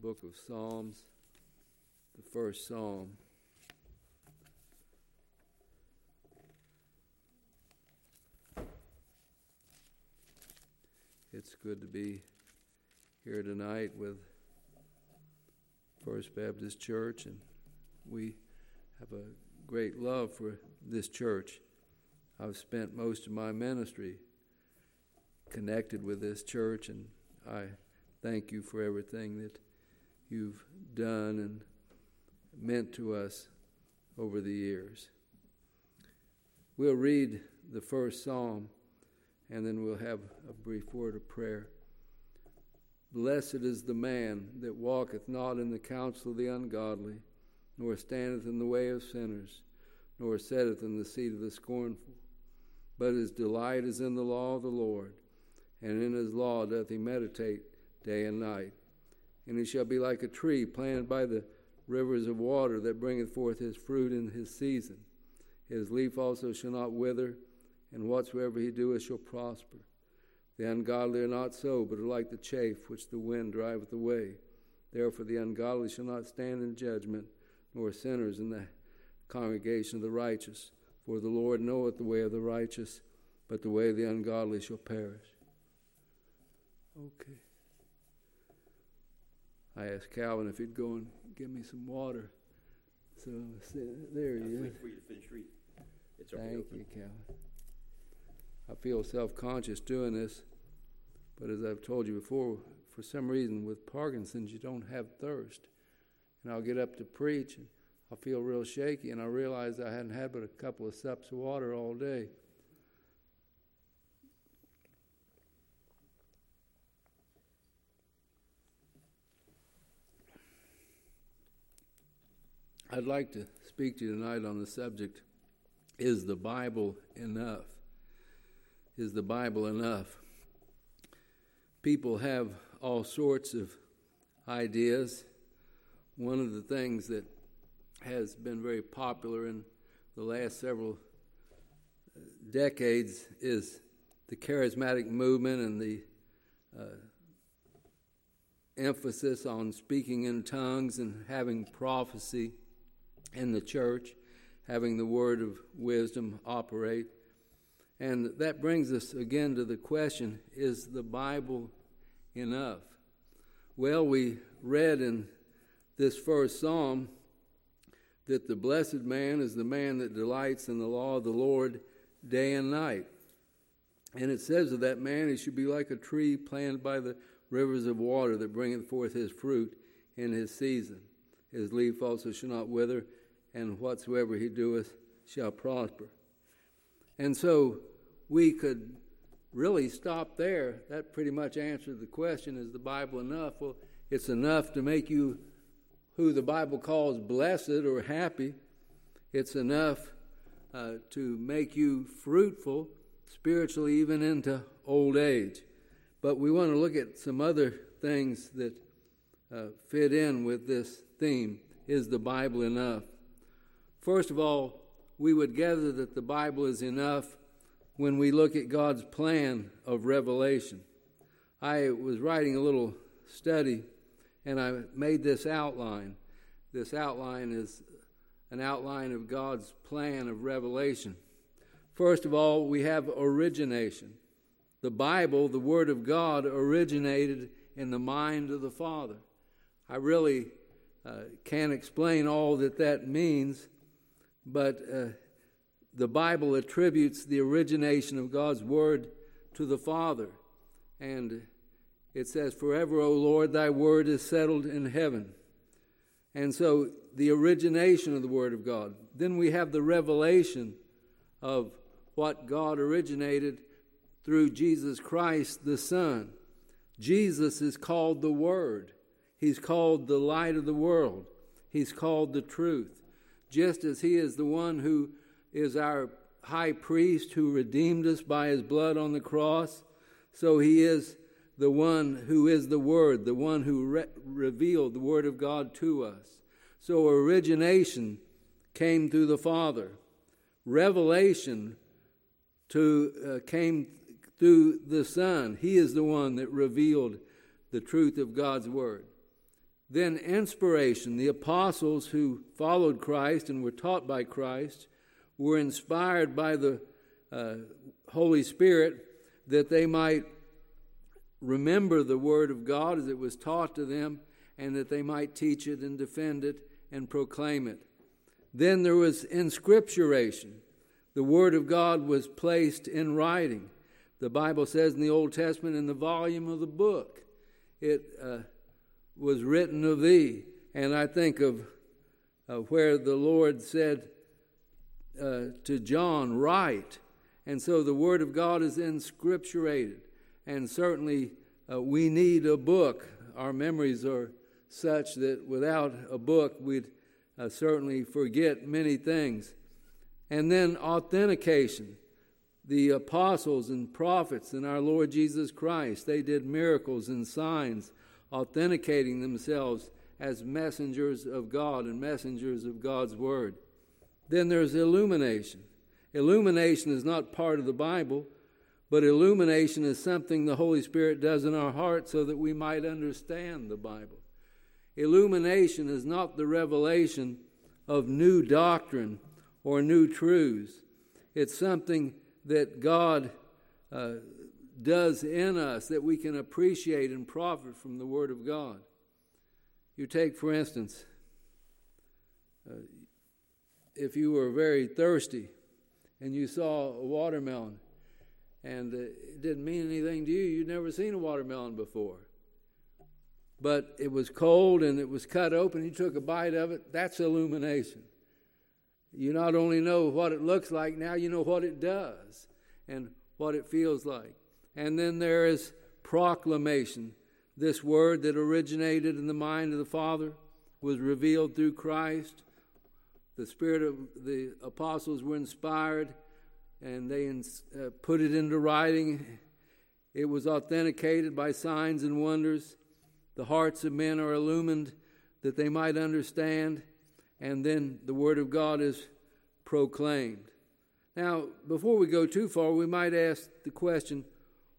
book of Psalms, the first psalm. It's good to be here tonight with First Baptist Church, and we have a great love for this church. I've spent most of my ministry connected with this church, and I thank you for everything that you've done and meant to us over the years. We'll read the first psalm and then we'll have a brief word of prayer. Blessed is the man that walketh not in the counsel of the ungodly, nor standeth in the way of sinners, nor sitteth in the seat of the scornful. But his delight is in the law of the Lord, and in his law doth he meditate day and night. And he shall be like a tree planted by the rivers of water that bringeth forth his fruit in his season. His leaf also shall not wither and whatsoever he doeth shall prosper. The ungodly are not so, but are like the chaff which the wind driveth away. Therefore the ungodly shall not stand in judgment, nor sinners in the congregation of the righteous. For the Lord knoweth the way of the righteous, but the way of the ungodly shall perish. Okay. I asked Calvin if he'd go and give me some water. So there he is. Thank you, Calvin. I feel self conscious doing this, but as I've told you before, for some reason with Parkinson's, you don't have thirst. And I'll get up to preach, and I'll feel real shaky, and I realize I hadn't had but a couple of sups of water all day. I'd like to speak to you tonight on the subject Is the Bible enough? Is the Bible enough? People have all sorts of ideas. One of the things that has been very popular in the last several decades is the charismatic movement and the uh, emphasis on speaking in tongues and having prophecy in the church, having the word of wisdom operate. And that brings us again to the question is the Bible enough? Well, we read in this first psalm that the blessed man is the man that delights in the law of the Lord day and night. And it says of that man, he should be like a tree planted by the rivers of water that bringeth forth his fruit in his season. His leaf also shall not wither, and whatsoever he doeth shall prosper. And so we could really stop there. That pretty much answered the question is the Bible enough? Well, it's enough to make you who the Bible calls blessed or happy. It's enough uh, to make you fruitful spiritually, even into old age. But we want to look at some other things that uh, fit in with this theme. Is the Bible enough? First of all, we would gather that the Bible is enough when we look at God's plan of revelation. I was writing a little study and I made this outline. This outline is an outline of God's plan of revelation. First of all, we have origination. The Bible, the Word of God, originated in the mind of the Father. I really uh, can't explain all that that means, but uh, the Bible attributes the origination of God's Word to the Father. And it says, Forever, O Lord, thy word is settled in heaven. And so the origination of the Word of God. Then we have the revelation of what God originated through Jesus Christ, the Son. Jesus is called the Word, He's called the light of the world, He's called the truth. Just as He is the one who is our high priest who redeemed us by his blood on the cross. So he is the one who is the Word, the one who re- revealed the Word of God to us. So origination came through the Father. Revelation to, uh, came through the Son. He is the one that revealed the truth of God's Word. Then, inspiration. The apostles who followed Christ and were taught by Christ were inspired by the uh, Holy Spirit that they might remember the Word of God as it was taught to them and that they might teach it and defend it and proclaim it. Then there was inscripturation. The Word of God was placed in writing. The Bible says in the Old Testament, in the volume of the book, it uh, was written of thee. And I think of where the Lord said uh, to John, Write. And so the Word of God is inscripturated. And certainly uh, we need a book. Our memories are such that without a book, we'd uh, certainly forget many things. And then authentication. The apostles and prophets and our Lord Jesus Christ, they did miracles and signs, authenticating themselves as messengers of God and messengers of God's Word. Then there's illumination. Illumination is not part of the Bible, but illumination is something the Holy Spirit does in our hearts so that we might understand the Bible. Illumination is not the revelation of new doctrine or new truths. It's something that God uh, does in us that we can appreciate and profit from the Word of God. You take, for instance, uh, if you were very thirsty and you saw a watermelon and uh, it didn't mean anything to you, you'd never seen a watermelon before but it was cold and it was cut open. You took a bite of it. That's illumination. You not only know what it looks like, now you know what it does and what it feels like. And then there is proclamation. This word that originated in the mind of the Father was revealed through Christ. The Spirit of the apostles were inspired and they uh, put it into writing. It was authenticated by signs and wonders. The hearts of men are illumined that they might understand, and then the Word of God is proclaimed. Now, before we go too far, we might ask the question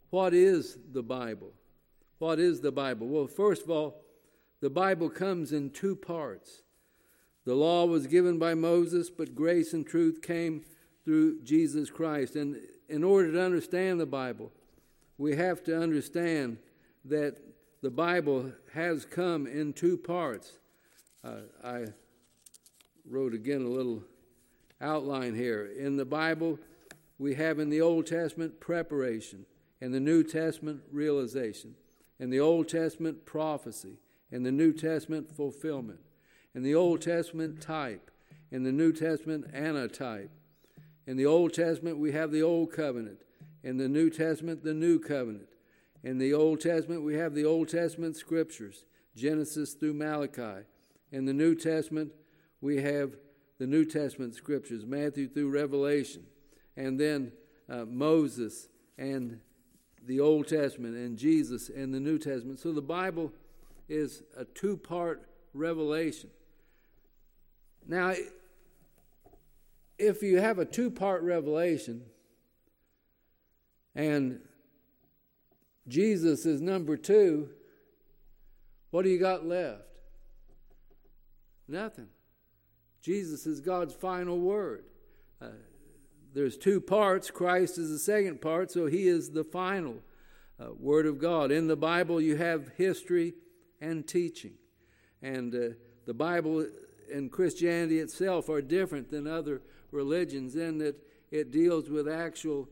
what is the Bible? What is the Bible? Well, first of all, the Bible comes in two parts. The law was given by Moses, but grace and truth came through Jesus Christ. And in order to understand the Bible, we have to understand that the Bible has come in two parts. Uh, I wrote again a little outline here. In the Bible, we have in the Old Testament preparation, in the New Testament realization, and the Old Testament prophecy, and the New Testament fulfillment, and the Old Testament type, and the New Testament antitype. In the Old Testament, we have the Old Covenant. In the New Testament, the New Covenant. In the Old Testament, we have the Old Testament scriptures, Genesis through Malachi. In the New Testament, we have the New Testament scriptures, Matthew through Revelation. And then uh, Moses and the Old Testament, and Jesus and the New Testament. So the Bible is a two part revelation. Now, if you have a two part revelation, and Jesus is number two, what do you got left? Nothing. Jesus is God's final word. Uh, there's two parts. Christ is the second part, so he is the final uh, word of God. In the Bible, you have history and teaching. And uh, the Bible and Christianity itself are different than other religions in that it deals with actual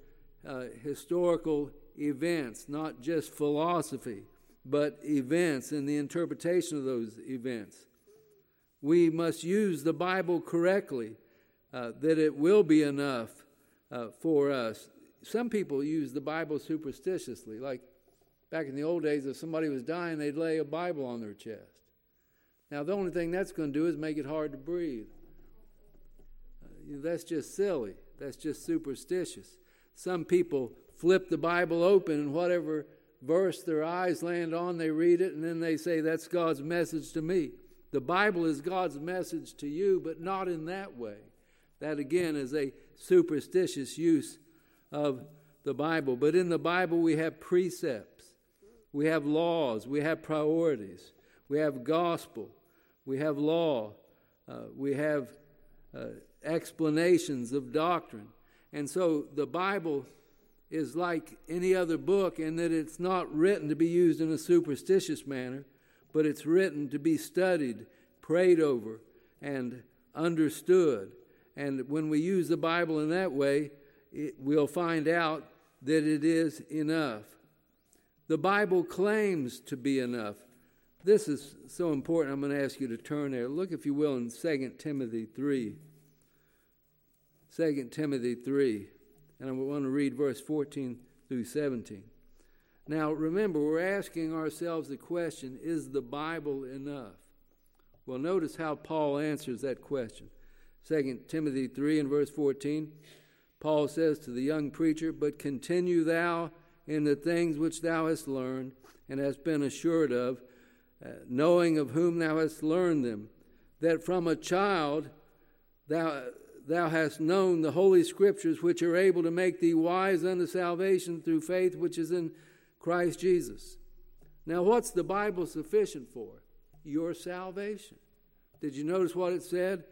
uh, historical events, not just philosophy, but events and the interpretation of those events. We must use the Bible correctly, uh, that it will be enough uh, for us. Some people use the Bible superstitiously, like back in the old days, if somebody was dying, they'd lay a Bible on their chest. Now, the only thing that's going to do is make it hard to breathe. Uh, that's just silly. That's just superstitious. Some people flip the Bible open and whatever verse their eyes land on, they read it and then they say, That's God's message to me. The Bible is God's message to you, but not in that way. That again is a superstitious use of the Bible. But in the Bible, we have precepts, we have laws, we have priorities, we have gospel, we have law, uh, we have uh, explanations of doctrine. And so the Bible is like any other book in that it's not written to be used in a superstitious manner, but it's written to be studied, prayed over, and understood. And when we use the Bible in that way, it, we'll find out that it is enough. The Bible claims to be enough. This is so important. I'm going to ask you to turn there. Look, if you will, in 2 Timothy 3. 2 Timothy 3. And I want to read verse 14 through 17. Now, remember, we're asking ourselves the question is the Bible enough? Well, notice how Paul answers that question. 2 Timothy 3 and verse 14, Paul says to the young preacher, But continue thou in the things which thou hast learned and hast been assured of, uh, knowing of whom thou hast learned them, that from a child thou, thou hast known the holy scriptures which are able to make thee wise unto salvation through faith which is in Christ Jesus. Now, what's the Bible sufficient for? Your salvation. Did you notice what it said?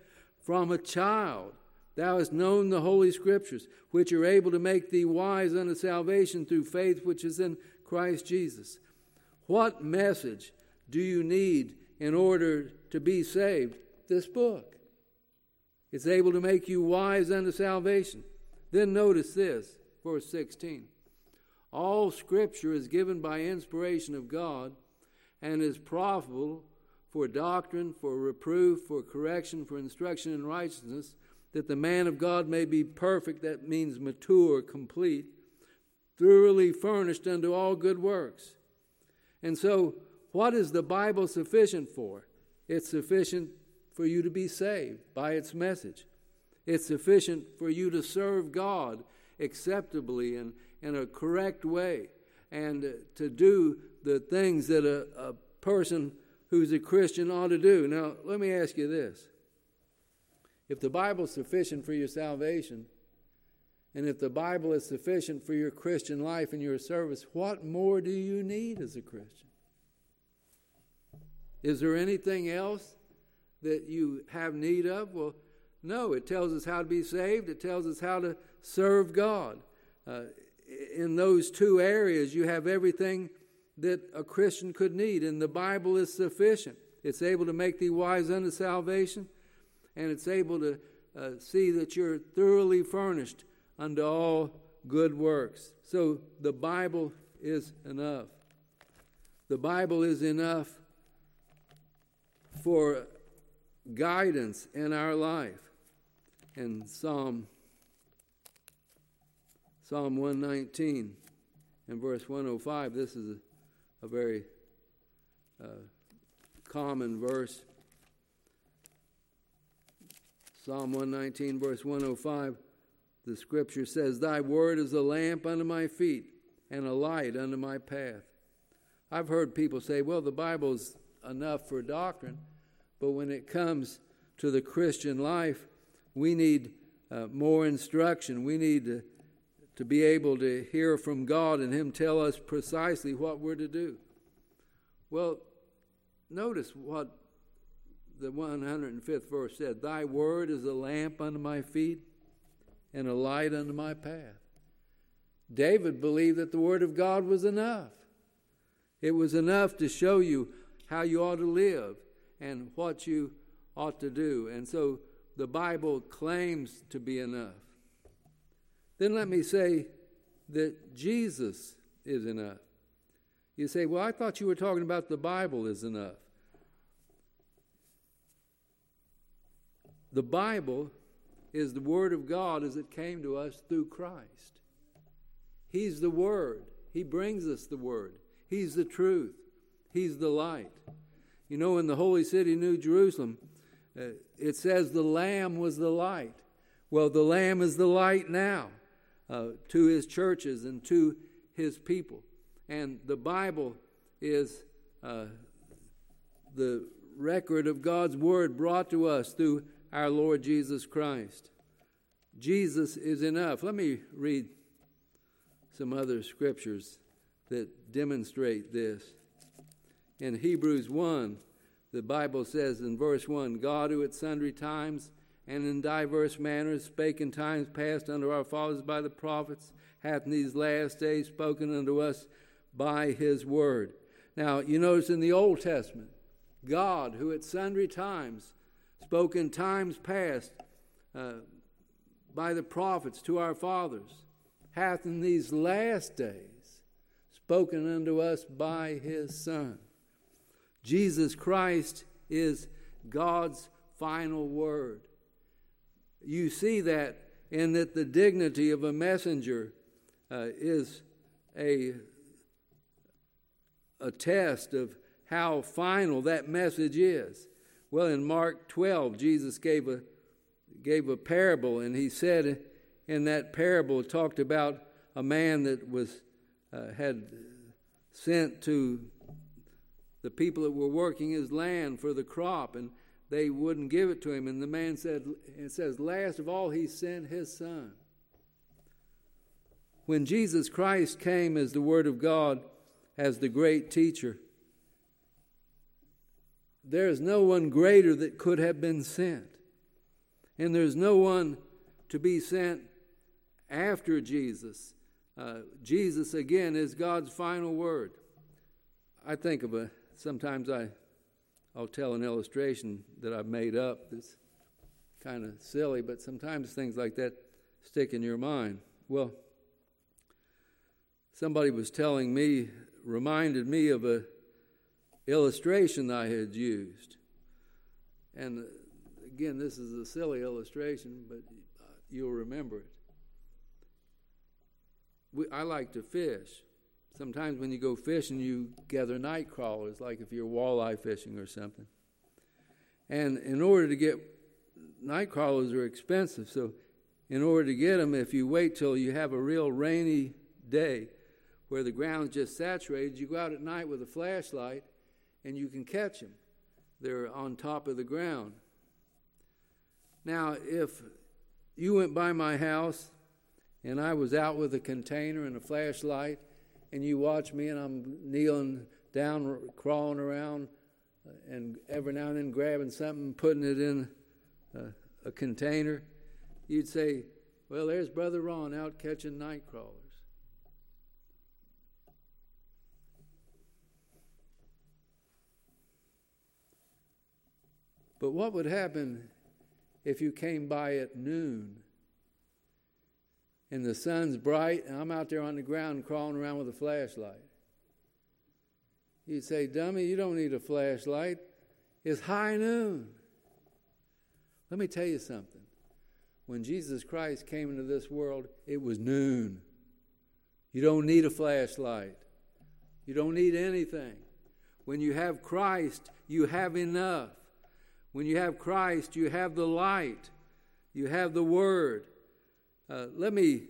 From a child thou hast known the holy scriptures, which are able to make thee wise unto salvation through faith which is in Christ Jesus. What message do you need in order to be saved? This book. It's able to make you wise unto salvation. Then notice this, verse 16. All scripture is given by inspiration of God and is profitable for doctrine, for reproof, for correction, for instruction in righteousness, that the man of God may be perfect, that means mature, complete, thoroughly furnished unto all good works. And so, what is the Bible sufficient for? It's sufficient for you to be saved by its message. It's sufficient for you to serve God acceptably and, in a correct way and to do the things that a, a person who's a Christian ought to do. Now, let me ask you this. If the Bible is sufficient for your salvation, and if the Bible is sufficient for your Christian life and your service, what more do you need as a Christian? Is there anything else that you have need of? Well, no. It tells us how to be saved, it tells us how to serve God. Uh, in those two areas, you have everything that a Christian could need, and the Bible is sufficient. It's able to make thee wise unto salvation, and it's able to uh, see that you're thoroughly furnished unto all good works. So the Bible is enough. The Bible is enough for guidance in our life. And Psalm Psalm 119 and verse 105. This is a, a very uh, common verse. Psalm 119, verse 105, the scripture says, Thy word is a lamp unto my feet and a light unto my path. I've heard people say, well, the Bible's enough for doctrine, but when it comes to the Christian life, we need uh, more instruction. We need to to be able to hear from God and Him tell us precisely what we're to do. Well, notice what the 105th verse said Thy word is a lamp unto my feet and a light unto my path. David believed that the word of God was enough. It was enough to show you how you ought to live and what you ought to do. And so the Bible claims to be enough. Then let me say that Jesus is enough. You say, Well, I thought you were talking about the Bible is enough. The Bible is the Word of God as it came to us through Christ. He's the Word, He brings us the Word, He's the truth, He's the light. You know, in the holy city, New Jerusalem, uh, it says the Lamb was the light. Well, the Lamb is the light now uh, to his churches and to his people. And the Bible is uh, the record of God's word brought to us through our Lord Jesus Christ. Jesus is enough. Let me read some other scriptures that demonstrate this. in Hebrews 1, the Bible says in verse 1 God, who at sundry times and in diverse manners spake in times past unto our fathers by the prophets, hath in these last days spoken unto us by his word. Now, you notice in the Old Testament, God, who at sundry times spoke in times past uh, by the prophets to our fathers, hath in these last days spoken unto us by his Son. Jesus Christ is God's final word. You see that in that the dignity of a messenger uh, is a, a test of how final that message is. Well, in Mark 12, Jesus gave a, gave a parable, and he said in that parable, talked about a man that was, uh, had sent to the people that were working his land for the crop, and they wouldn't give it to him. And the man said, it says, last of all, he sent his son. When Jesus Christ came as the Word of God, as the great teacher, there is no one greater that could have been sent. And there's no one to be sent after Jesus. Uh, Jesus, again, is God's final word. I think of a sometimes I, I'll tell an illustration that I've made up that's kind of silly, but sometimes things like that stick in your mind. Well, somebody was telling me, reminded me of a illustration I had used. And again, this is a silly illustration, but uh, you'll remember it. We, I like to fish. Sometimes when you go fishing, you gather night crawlers, like if you're walleye fishing or something. And in order to get night crawlers are expensive, so in order to get them, if you wait till you have a real rainy day where the ground's just saturated, you go out at night with a flashlight and you can catch them. They're on top of the ground. Now, if you went by my house and I was out with a container and a flashlight and you watch me and I'm kneeling down, crawling around, and every now and then grabbing something, putting it in a, a container, you'd say, Well, there's Brother Ron out catching night crawlers. But what would happen if you came by at noon and the sun's bright, and I'm out there on the ground crawling around with a flashlight. You'd say, Dummy, you don't need a flashlight. It's high noon. Let me tell you something. When Jesus Christ came into this world, it was noon. You don't need a flashlight, you don't need anything. When you have Christ, you have enough. When you have Christ, you have the light, you have the Word. Uh, let me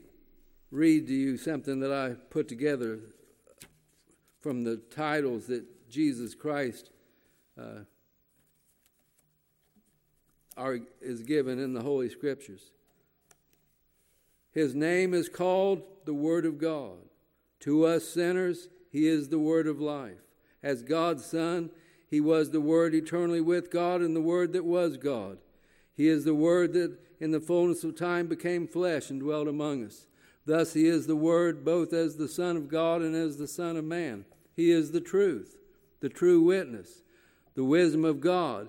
read to you something that I put together from the titles that Jesus Christ uh, are, is given in the Holy Scriptures. His name is called the Word of God. To us sinners, He is the Word of life. As God's Son, He was the Word eternally with God and the Word that was God. He is the Word that in the fullness of time became flesh and dwelt among us. Thus, He is the Word both as the Son of God and as the Son of Man. He is the truth, the true witness, the wisdom of God.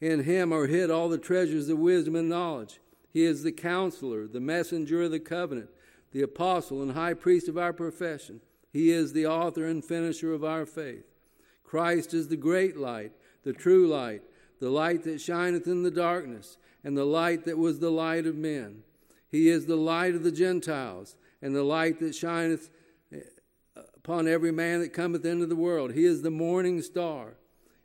In Him are hid all the treasures of wisdom and knowledge. He is the counselor, the messenger of the covenant, the apostle and high priest of our profession. He is the author and finisher of our faith. Christ is the great light, the true light, the light that shineth in the darkness and the light that was the light of men. He is the light of the Gentiles, and the light that shineth eh, upon every man that cometh into the world. He is the morning star.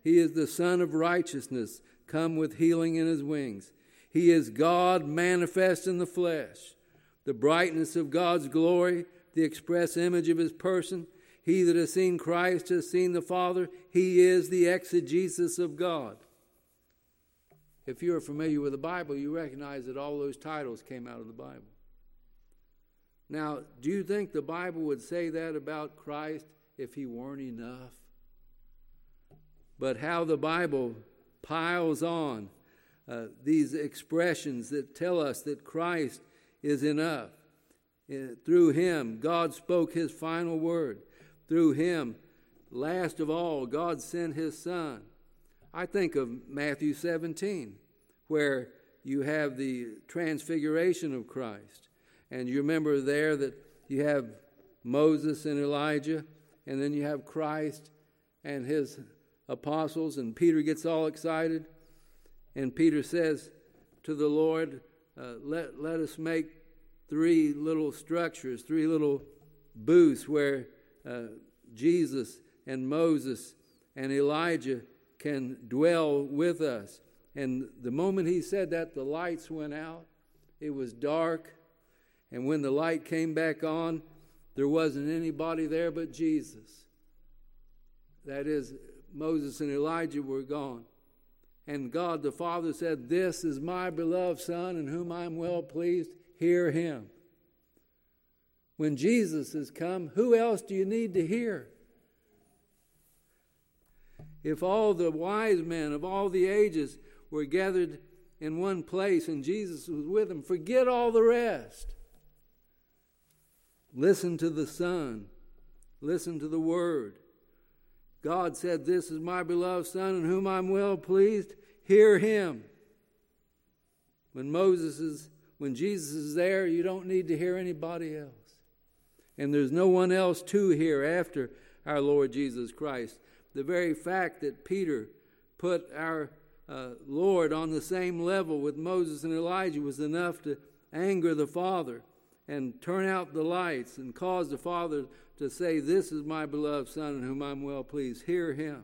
He is the Sun of righteousness, come with healing in his wings. He is God manifest in the flesh, the brightness of God's glory, the express image of his person. He that has seen Christ has seen the Father. He is the exegesis of God if you're familiar with the Bible, you recognize that all those titles came out of the Bible. Now, do you think the Bible would say that about Christ if he weren't enough? but how the Bible piles on uh, these expressions that tell us that Christ is enough. Uh, through him, God spoke his final word. Through him, last of all, God sent his Son. I think of Matthew 17, where you have the transfiguration of Christ. And you remember there that you have Moses and Elijah, and then you have Christ and his apostles, and Peter gets all excited. And Peter says to the Lord, uh, let, let us make three little structures, three little booths where uh, Jesus and Moses and Elijah can dwell with us. And the moment he said that, the lights went out. It was dark. And when the light came back on, there wasn't anybody there but Jesus. That is, Moses and Elijah were gone. And God the Father said, This is my beloved Son in whom I am well pleased. Hear him. When Jesus has come, who else do you need to hear? If all the wise men of all the ages were gathered in one place and Jesus was with them, forget all the rest. Listen to the Son, listen to the Word. God said, This is my beloved Son in whom I'm well pleased. Hear him. When Moses is, when Jesus is there, you don't need to hear anybody else. And there's no one else to hear after our Lord Jesus Christ. The very fact that Peter put our uh, Lord on the same level with Moses and Elijah was enough to anger the Father and turn out the lights and cause the Father to say, This is my beloved Son in whom I'm well pleased. Hear him.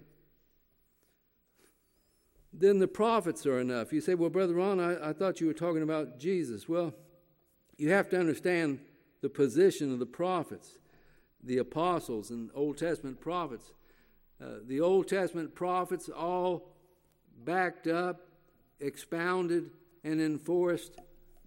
Then the prophets are enough. You say, Well, Brother Ron, I, I thought you were talking about Jesus. Well, you have to understand the position of the prophets, the apostles, and Old Testament prophets. Uh, the Old Testament prophets all backed up, expounded, and enforced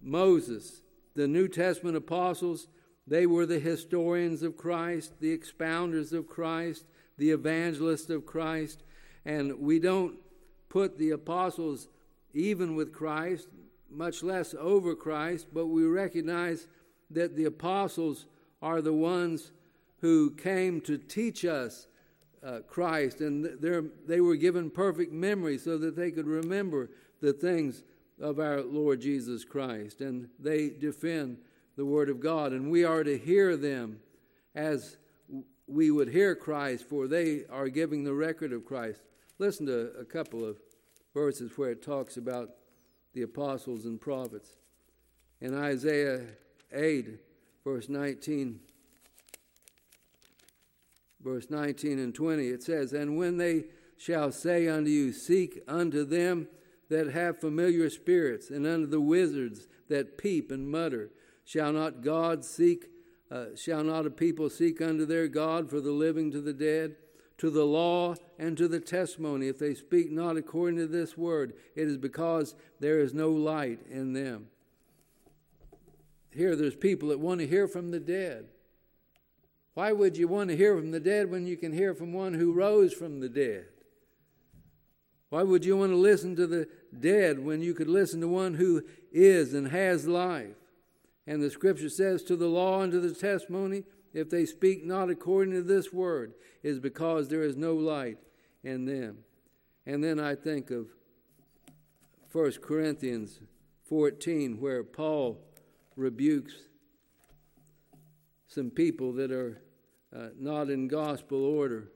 Moses. The New Testament apostles, they were the historians of Christ, the expounders of Christ, the evangelists of Christ. And we don't put the apostles even with Christ, much less over Christ, but we recognize that the apostles are the ones who came to teach us uh, Christ, and they were given perfect memory so that they could remember the things of our Lord Jesus Christ, and they defend the Word of God, and we are to hear them as we would hear Christ, for they are giving the record of Christ. Listen to a couple of verses where it talks about the apostles and prophets. In Isaiah 8, verse 19, verse 19 and 20, it says, And when they shall say unto you, Seek unto them that have familiar spirits, and unto the wizards that peep and mutter, shall not God seek, uh, shall not a people seek unto their God for the living to the dead? To the law and to the testimony, if they speak not according to this word, it is because there is no light in them. Here, there's people that want to hear from the dead. Why would you want to hear from the dead when you can hear from one who rose from the dead? Why would you want to listen to the dead when you could listen to one who is and has life? And the scripture says, To the law and to the testimony, if they speak not according to this word, is because there is no light in them. And then I think of 1 Corinthians 14, where Paul rebukes some people that are uh, not in gospel order.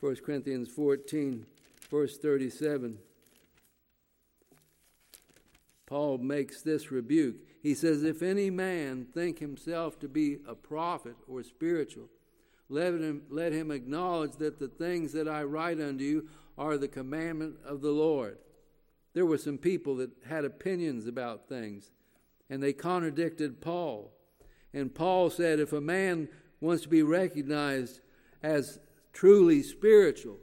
1 Corinthians 14, verse 37. Paul makes this rebuke. He says, If any man think himself to be a prophet or spiritual, let him, let him acknowledge that the things that I write unto you are the commandment of the Lord. There were some people that had opinions about things, and they contradicted Paul. And Paul said, if a man wants to be recognized as truly spiritual,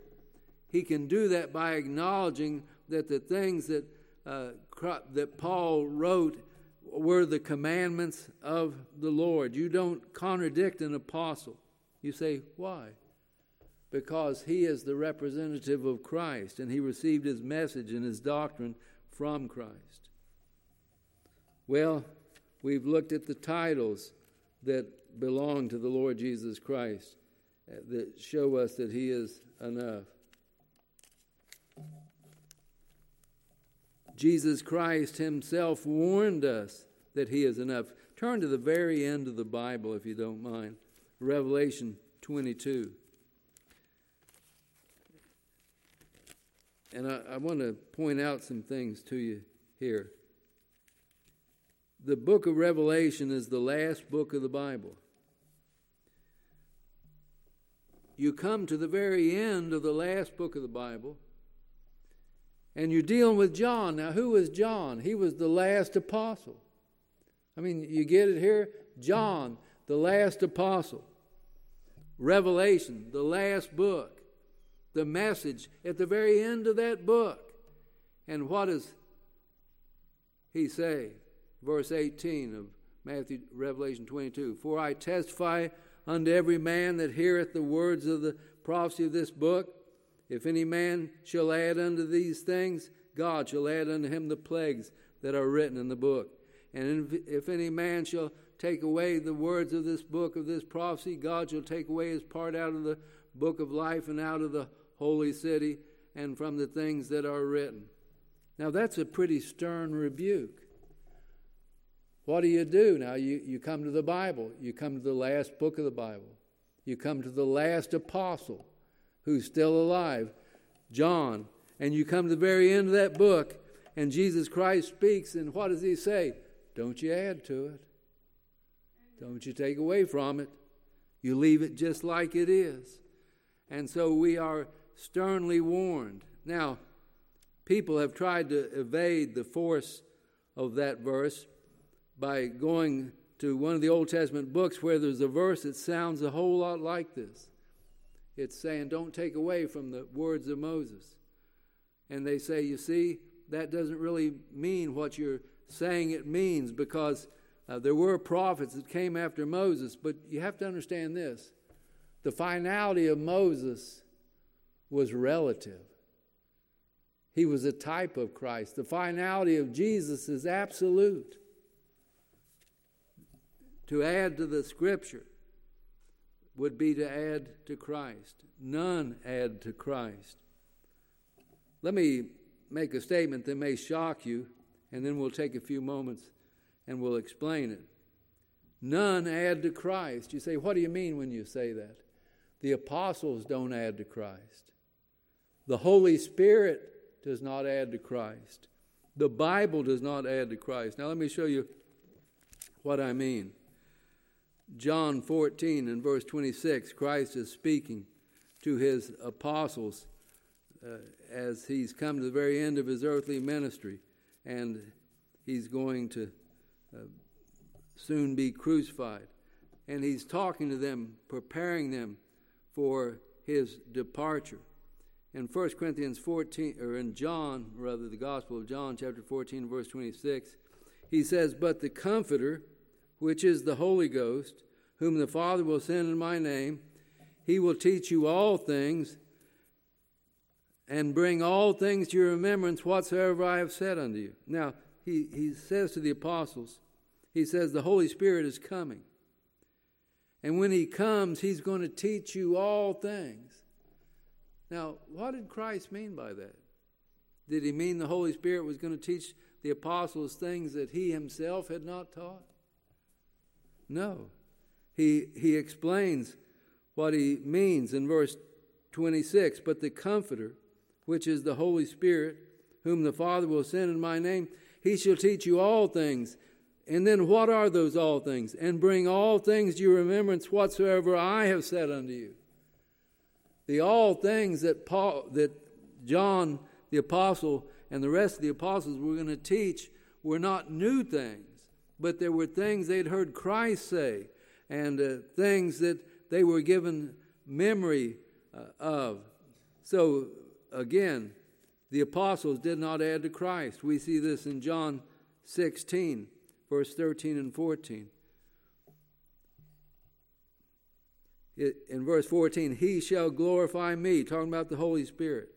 he can do that by acknowledging that the things that, uh, that Paul wrote were the commandments of the Lord. You don't contradict an apostle. You say, why? because he is the representative of Christ and he received his message and his doctrine from Christ. Well, we've looked at the titles that belong to the Lord Jesus Christ uh, that show us that he is enough. Jesus Christ himself warned us that he is enough. Turn to the very end of the Bible, if you don't mind. Revelation 22. And I, I want to point out some things to you here. The book of Revelation is the last book of the Bible. You come to the very end of the last book of the Bible, and you're dealing with John. Now, who was John? He was the last apostle. I mean, you get it here? John, the last apostle. Revelation, the last book. The message at the very end of that book. And what does he say? Verse 18 of Matthew, Revelation 22. For I testify unto every man that heareth the words of the prophecy of this book if any man shall add unto these things, God shall add unto him the plagues that are written in the book. And if any man shall take away the words of this book of this prophecy, God shall take away his part out of the book of life and out of the holy city and from the things that are written. Now, that's a pretty stern rebuke. What do you do? Now, you, you come to the Bible, you come to the last book of the Bible, you come to the last apostle who's still alive, John. And you come to the very end of that book, and Jesus Christ speaks, and what does he say? Don't you add to it. Don't you take away from it. You leave it just like it is. And so we are sternly warned. Now, people have tried to evade the force of that verse by going to one of the Old Testament books where there's a verse that sounds a whole lot like this it's saying, don't take away from the words of Moses. And they say, you see, that doesn't really mean what you're saying it means because uh, there were prophets that came after Moses, but you have to understand this the finality of Moses was relative. He was a type of Christ. The finality of Jesus is absolute. To add to the scripture, would be to add to Christ. None add to Christ. Let me make a statement that may shock you, and then we'll take a few moments and we'll explain it. None add to Christ. You say, what do you mean when you say that? The apostles don't add to Christ. The Holy Spirit does not add to Christ. The Bible does not add to Christ. Now, let me show you what I mean. John 14 and verse 26, Christ is speaking to his apostles uh, as he's come to the very end of his earthly ministry and he's going to uh, soon be crucified. And he's talking to them, preparing them for his departure. In 1 Corinthians 14, or in John, rather, the Gospel of John, chapter 14, verse 26, he says, But the Comforter, which is the Holy Ghost, whom the Father will send in my name. He will teach you all things and bring all things to your remembrance whatsoever I have said unto you. Now, he, he says to the apostles, he says, the Holy Spirit is coming. And when he comes, he's going to teach you all things. Now, what did Christ mean by that? Did he mean the Holy Spirit was going to teach the apostles things that he himself had not taught? No. He, he explains what he means in verse 26 But the Comforter, which is the Holy Spirit, whom the Father will send in my name, he shall teach you all things. And then what are those all things? And bring all things to your remembrance whatsoever I have said unto you. The all things that Paul that John the apostle and the rest of the apostles were going to teach were not new things, but there were things they'd heard Christ say and uh, things that they were given memory uh, of. So, again, the apostles did not add to Christ. We see this in John 16, verse 13 and 14. in verse 14, He shall glorify me, talking about the Holy Spirit.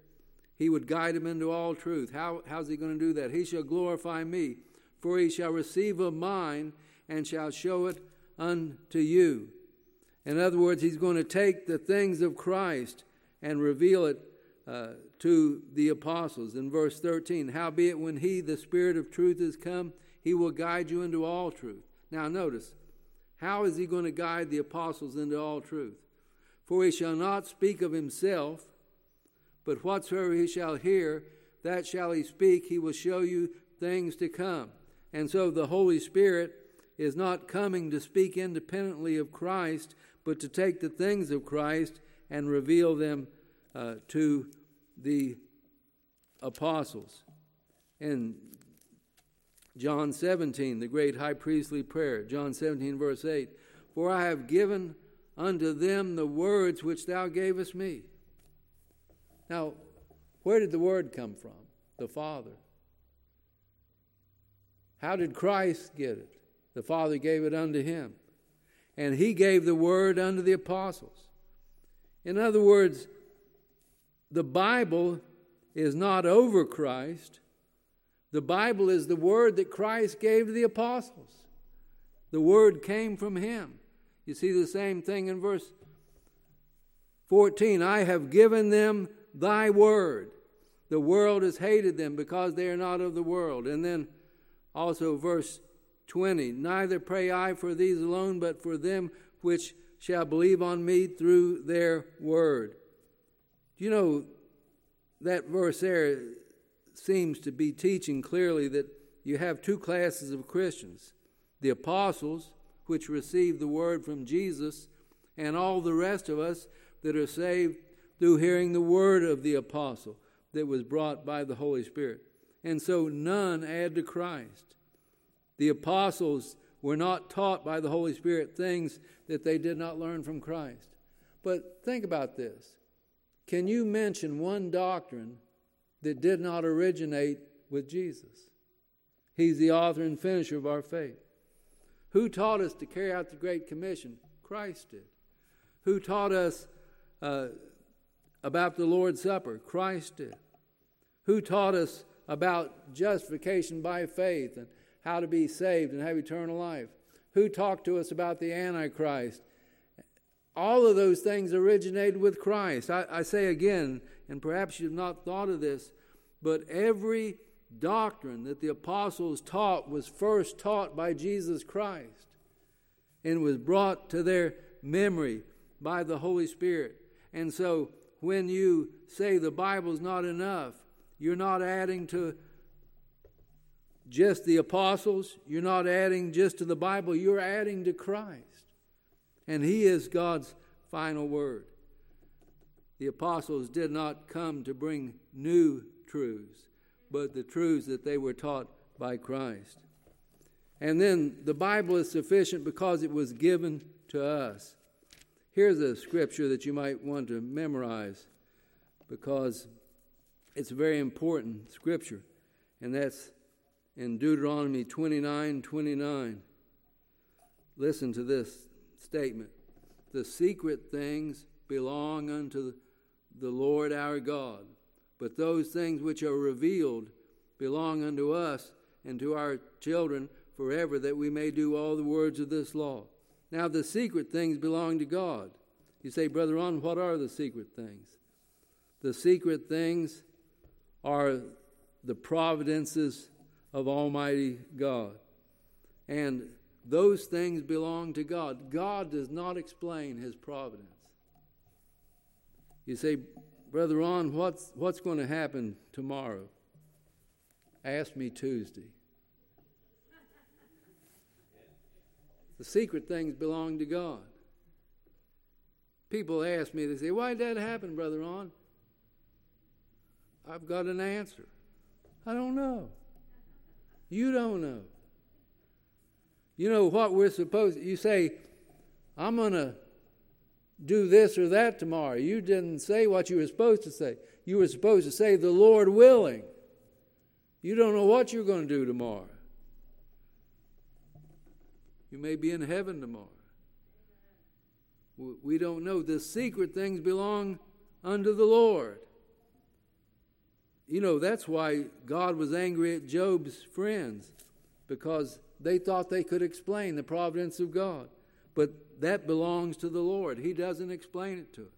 He would guide him into all truth. How, how's he going to do that? He shall glorify me, for he shall receive of mine and shall show it unto you. In other words, he's going to take the things of Christ and reveal it uh, to the apostles. In verse 13, howbeit when he, the Spirit of truth, is come, he will guide you into all truth. Now, notice, how is he going to guide the apostles into all truth? For he shall not speak of himself, but whatsoever he shall hear, that shall he speak. He will show you things to come. And so the Holy Spirit is not coming to speak independently of Christ, but to take the things of Christ and reveal them uh, to the apostles. In John 17, the great high priestly prayer, John 17, verse 8 For I have given unto them the words which thou gavest me. Now, where did the word come from? The Father. How did Christ get it? The Father gave it unto him. And he gave the word unto the apostles. In other words, the Bible is not over Christ. The Bible is the word that Christ gave to the apostles. The word came from him. You see the same thing in verse 14 I have given them thy word. The world has hated them because they are not of the world. And then also verse 20 Neither pray I for these alone, but for them which shall believe on me through their word. Do You know, that verse there seems to be teaching clearly that you have two classes of Christians the apostles, which receive the word from Jesus, and all the rest of us that are saved through hearing the word of the apostle that was brought by the Holy Spirit. And so none add to Christ. The apostles were not taught by the Holy Spirit things that they did not learn from Christ. But think about this. Can you mention one doctrine that did not originate with Jesus? He's the author and finisher of our faith. Who taught us to carry out the Great Commission? Christ did. Who taught us uh, about the Lord's Supper? Christ did. Who taught us about justification by faith and how to be saved and have eternal life? Who talked to us about the Antichrist? All of those things originated with Christ. I, I say again, and perhaps you've not thought of this, but every doctrine that the apostles taught was first taught by Jesus Christ and was brought to their memory by the Holy Spirit. And so when you say the Bible's not enough, you're not adding to just the apostles, you're not adding just to the Bible, you're adding to Christ. And He is God's final word. The apostles did not come to bring new truths, but the truths that they were taught by Christ. And then the Bible is sufficient because it was given to us. Here's a scripture that you might want to memorize because it's a very important scripture, and that's in Deuteronomy 29 29. Listen to this statement The secret things belong unto the Lord our God, but those things which are revealed belong unto us and to our children forever, that we may do all the words of this law. Now, the secret things belong to God. You say, Brother Ron, what are the secret things? The secret things are the providences of Almighty God. And those things belong to God. God does not explain his providence. You say, Brother Ron, what's, what's going to happen tomorrow? Ask me Tuesday. The secret things belong to God. People ask me, they say, Why did that happen, Brother Ron? I've got an answer. I don't know. You don't know. You know what we're supposed you say, I'm to do this or that tomorrow. You didn't say what you were supposed to say. You were supposed to say, the Lord willing. You don't know what you're going to do tomorrow. You may be in heaven tomorrow. We don't know. The secret things belong unto the Lord. You know, that's why God was angry at Job's friends, because they thought they could explain the providence of God. But that belongs to the Lord. He doesn't explain it to us.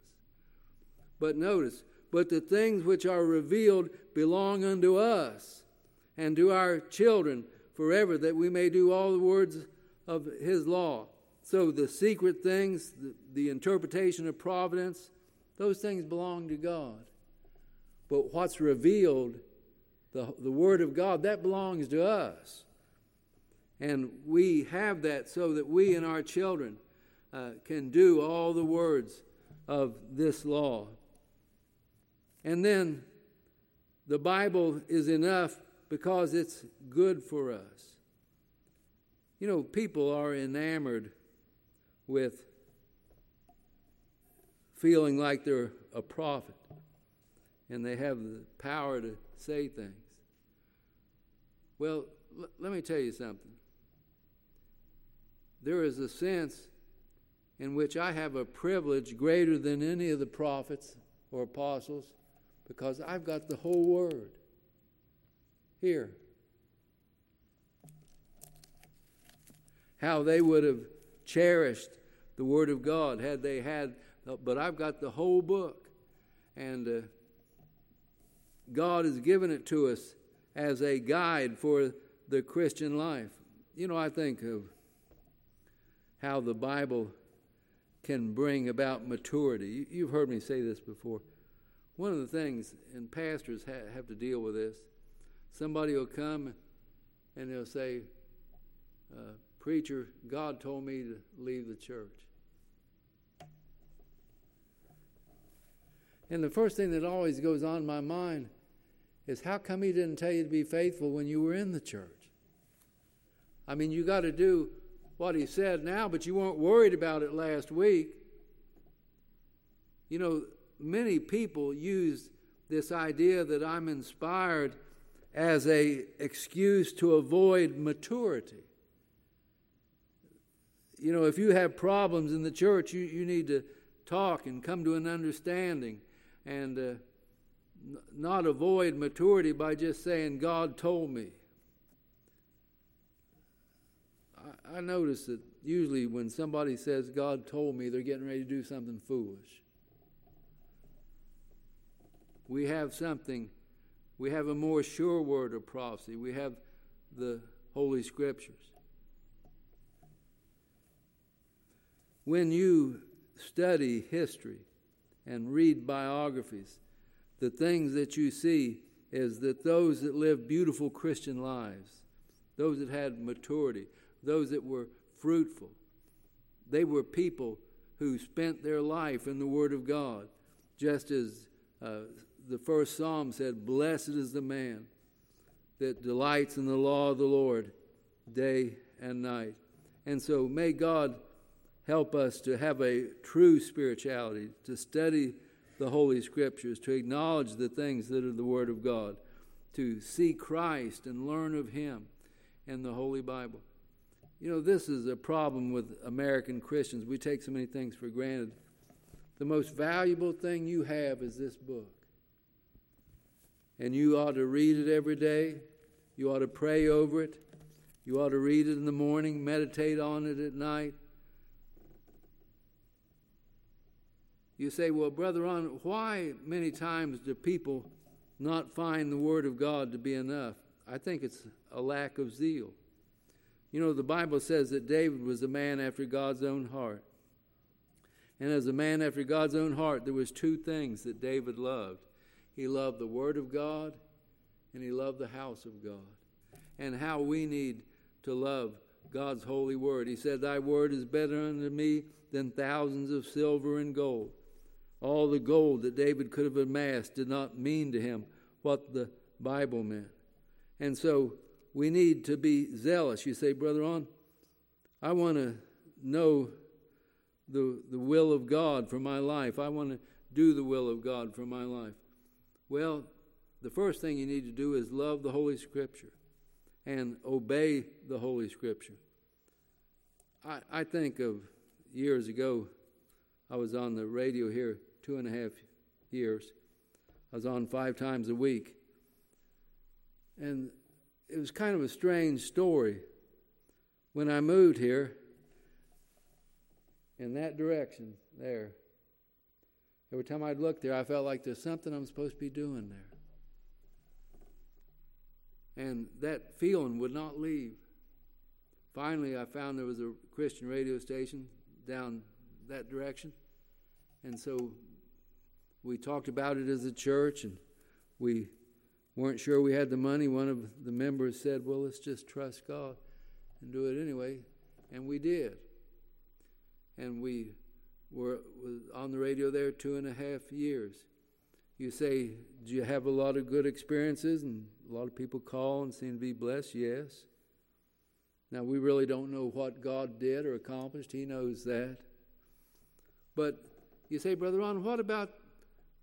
But notice, but the things which are revealed belong unto us and to our children forever, that we may do all the words of his law. So the secret things, the, the interpretation of providence, those things belong to God. But what's revealed, the, the Word of God, that belongs to us. And we have that so that we and our children uh, can do all the words of this law. And then the Bible is enough because it's good for us. You know, people are enamored with feeling like they're a prophet and they have the power to say things. Well, l- let me tell you something. There is a sense in which I have a privilege greater than any of the prophets or apostles because I've got the whole Word here. How they would have cherished the Word of God had they had, but I've got the whole book. And uh, God has given it to us as a guide for the Christian life. You know, I think of how the Bible can bring about maturity. You've heard me say this before. One of the things, and pastors have to deal with this, somebody will come and they'll say, uh, Preacher, God told me to leave the church. And the first thing that always goes on in my mind is how come he didn't tell you to be faithful when you were in the church? I mean, you got to do what he said now, but you weren't worried about it last week. You know, many people use this idea that I'm inspired as a excuse to avoid maturity. You know, if you have problems in the church, you, you need to talk and come to an understanding and uh, not avoid maturity by just saying, God told me. I, I notice that usually when somebody says, God told me, they're getting ready to do something foolish. We have something, we have a more sure word of prophecy. We have the Holy Scriptures. When you study history and read biographies, the things that you see is that those that lived beautiful Christian lives, those that had maturity, those that were fruitful. They were people who spent their life in the Word of God, just as uh, the first psalm said, Blessed is the man that delights in the law of the Lord day and night. And so may God help us to have a true spirituality, to study the Holy Scriptures, to acknowledge the things that are the Word of God, to see Christ and learn of Him in the Holy Bible. You know, this is a problem with American Christians. We take so many things for granted. The most valuable thing you have is this book. And you ought to read it every day. You ought to pray over it. You ought to read it in the morning, meditate on it at night. You say, well, Brother Ron, why many times do people not find the Word of God to be enough? I think it's a lack of zeal. You know, the Bible says that David was a man after God's own heart. And as a man after God's own heart, there was two things that David loved. He loved the word of God and he loved the house of God. And how we need to love God's holy word. He said, Thy word is better unto me than thousands of silver and gold. All the gold that David could have amassed did not mean to him what the Bible meant. And so we need to be zealous. You say, Brother Ron, I want to know the, the will of God for my life. I want to do the will of God for my life. Well, the first thing you need to do is love the Holy Scripture and obey the Holy Scripture. I, I think of years ago, I was on the radio here two and a half years. I was on five times a week. And it was kind of a strange story. When I moved here, in that direction, there, every time I'd look there, I felt like there's something I'm supposed to be doing there. And that feeling would not leave. Finally, I found there was a Christian radio station down that direction. And so we talked about it as a church, and we weren't sure we had the money. One of the members said, Well, let's just trust God and do it anyway. And we did. And we were on the radio there two and a half years. You say, Do you have a lot of good experiences? And a lot of people call and seem to be blessed. Yes. Now, we really don't know what God did or accomplished. He knows that. But you say, Brother Ron, what about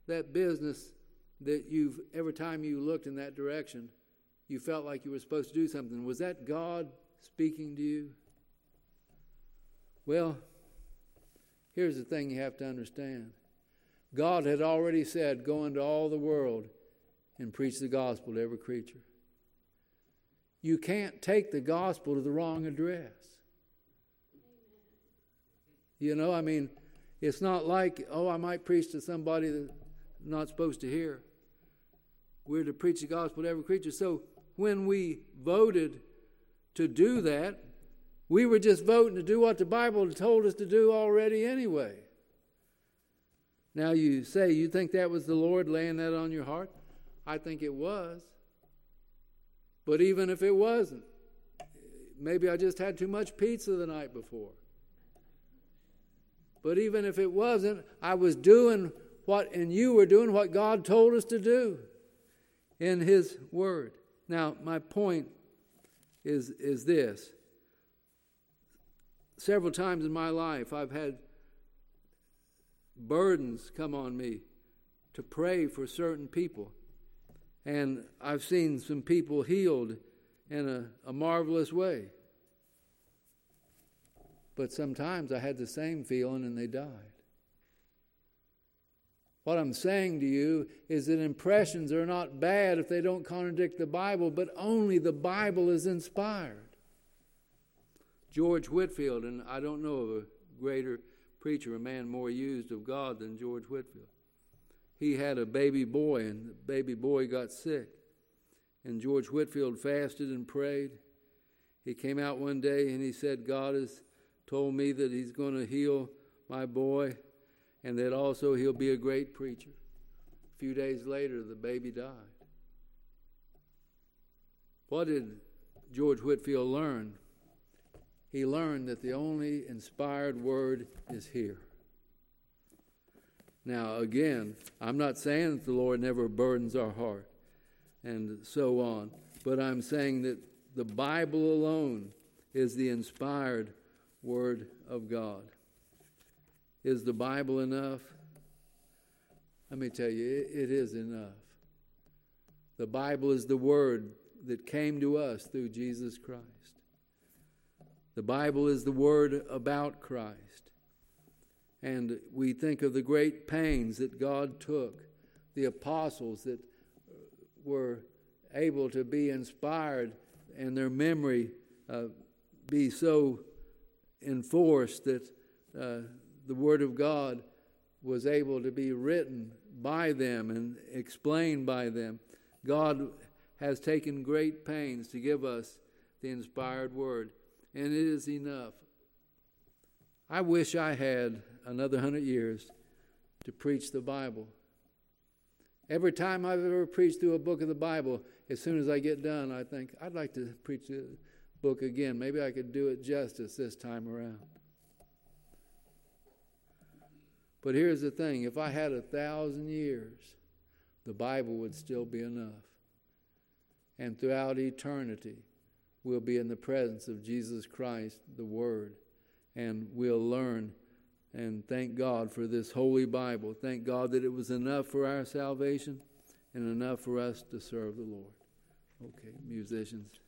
that business that you've, every time you looked in that direction, you felt like you were supposed to do something? Was that God speaking to you? Well, here's the thing you have to understand God had already said, Go into all the world and preach the gospel to every creature. You can't take the gospel to the wrong address. You know, I mean, it's not like, oh, I might preach to somebody that's not supposed to hear. We're to preach the gospel to every creature. So when we voted to do that, we were just voting to do what the Bible told us to do already anyway. Now you say you think that was the Lord laying that on your heart? I think it was. But even if it wasn't, maybe I just had too much pizza the night before. But even if it wasn't, I was doing what, and you were doing what God told us to do in His Word. Now, my point is, is this. Several times in my life, I've had burdens come on me to pray for certain people. And I've seen some people healed in a, a marvelous way. But sometimes I had the same feeling and they died. What I'm saying to you is that impressions are not bad if they don't contradict the Bible, but only the Bible is inspired. George Whitefield, and I don't know of a greater preacher, a man more used of God than George Whitefield. he had a baby boy, and the baby boy got sick. And George Whitefield fasted and prayed. He came out one day and he said, God has told me that he's going to heal my boy and that also he'll be a great preacher. A few days later, the baby died. What did George Whitefield learn? He learned that the only inspired word is here. Now, again, I'm not saying that the Lord never burdens our heart and so on, but I'm saying that the Bible alone is the inspired Word of God. Is the Bible enough? Let me tell you, it is enough. The Bible is the Word that came to us through Jesus Christ. The Bible is the Word about Christ. And we think of the great pains that God took, the apostles that were able to be inspired and their memory uh, be so enforced that uh, the Word of God was able to be written by them and explained by them. God has taken great pains to give us the inspired Word, and it is enough. I wish I had another hundred years to preach the Bible. Every time I've ever preached through a book of the Bible, as soon as I get done, I think, I'd like to preach the book again. Maybe I could do it justice this time around. But here's the thing if I had a thousand years, the Bible would still be enough. And throughout eternity, we'll be in the presence of Jesus Christ, the Word, and we'll learn and thank God for this holy Bible. Thank God that it was enough for our salvation and enough for us to serve the Lord. Okay, musicians.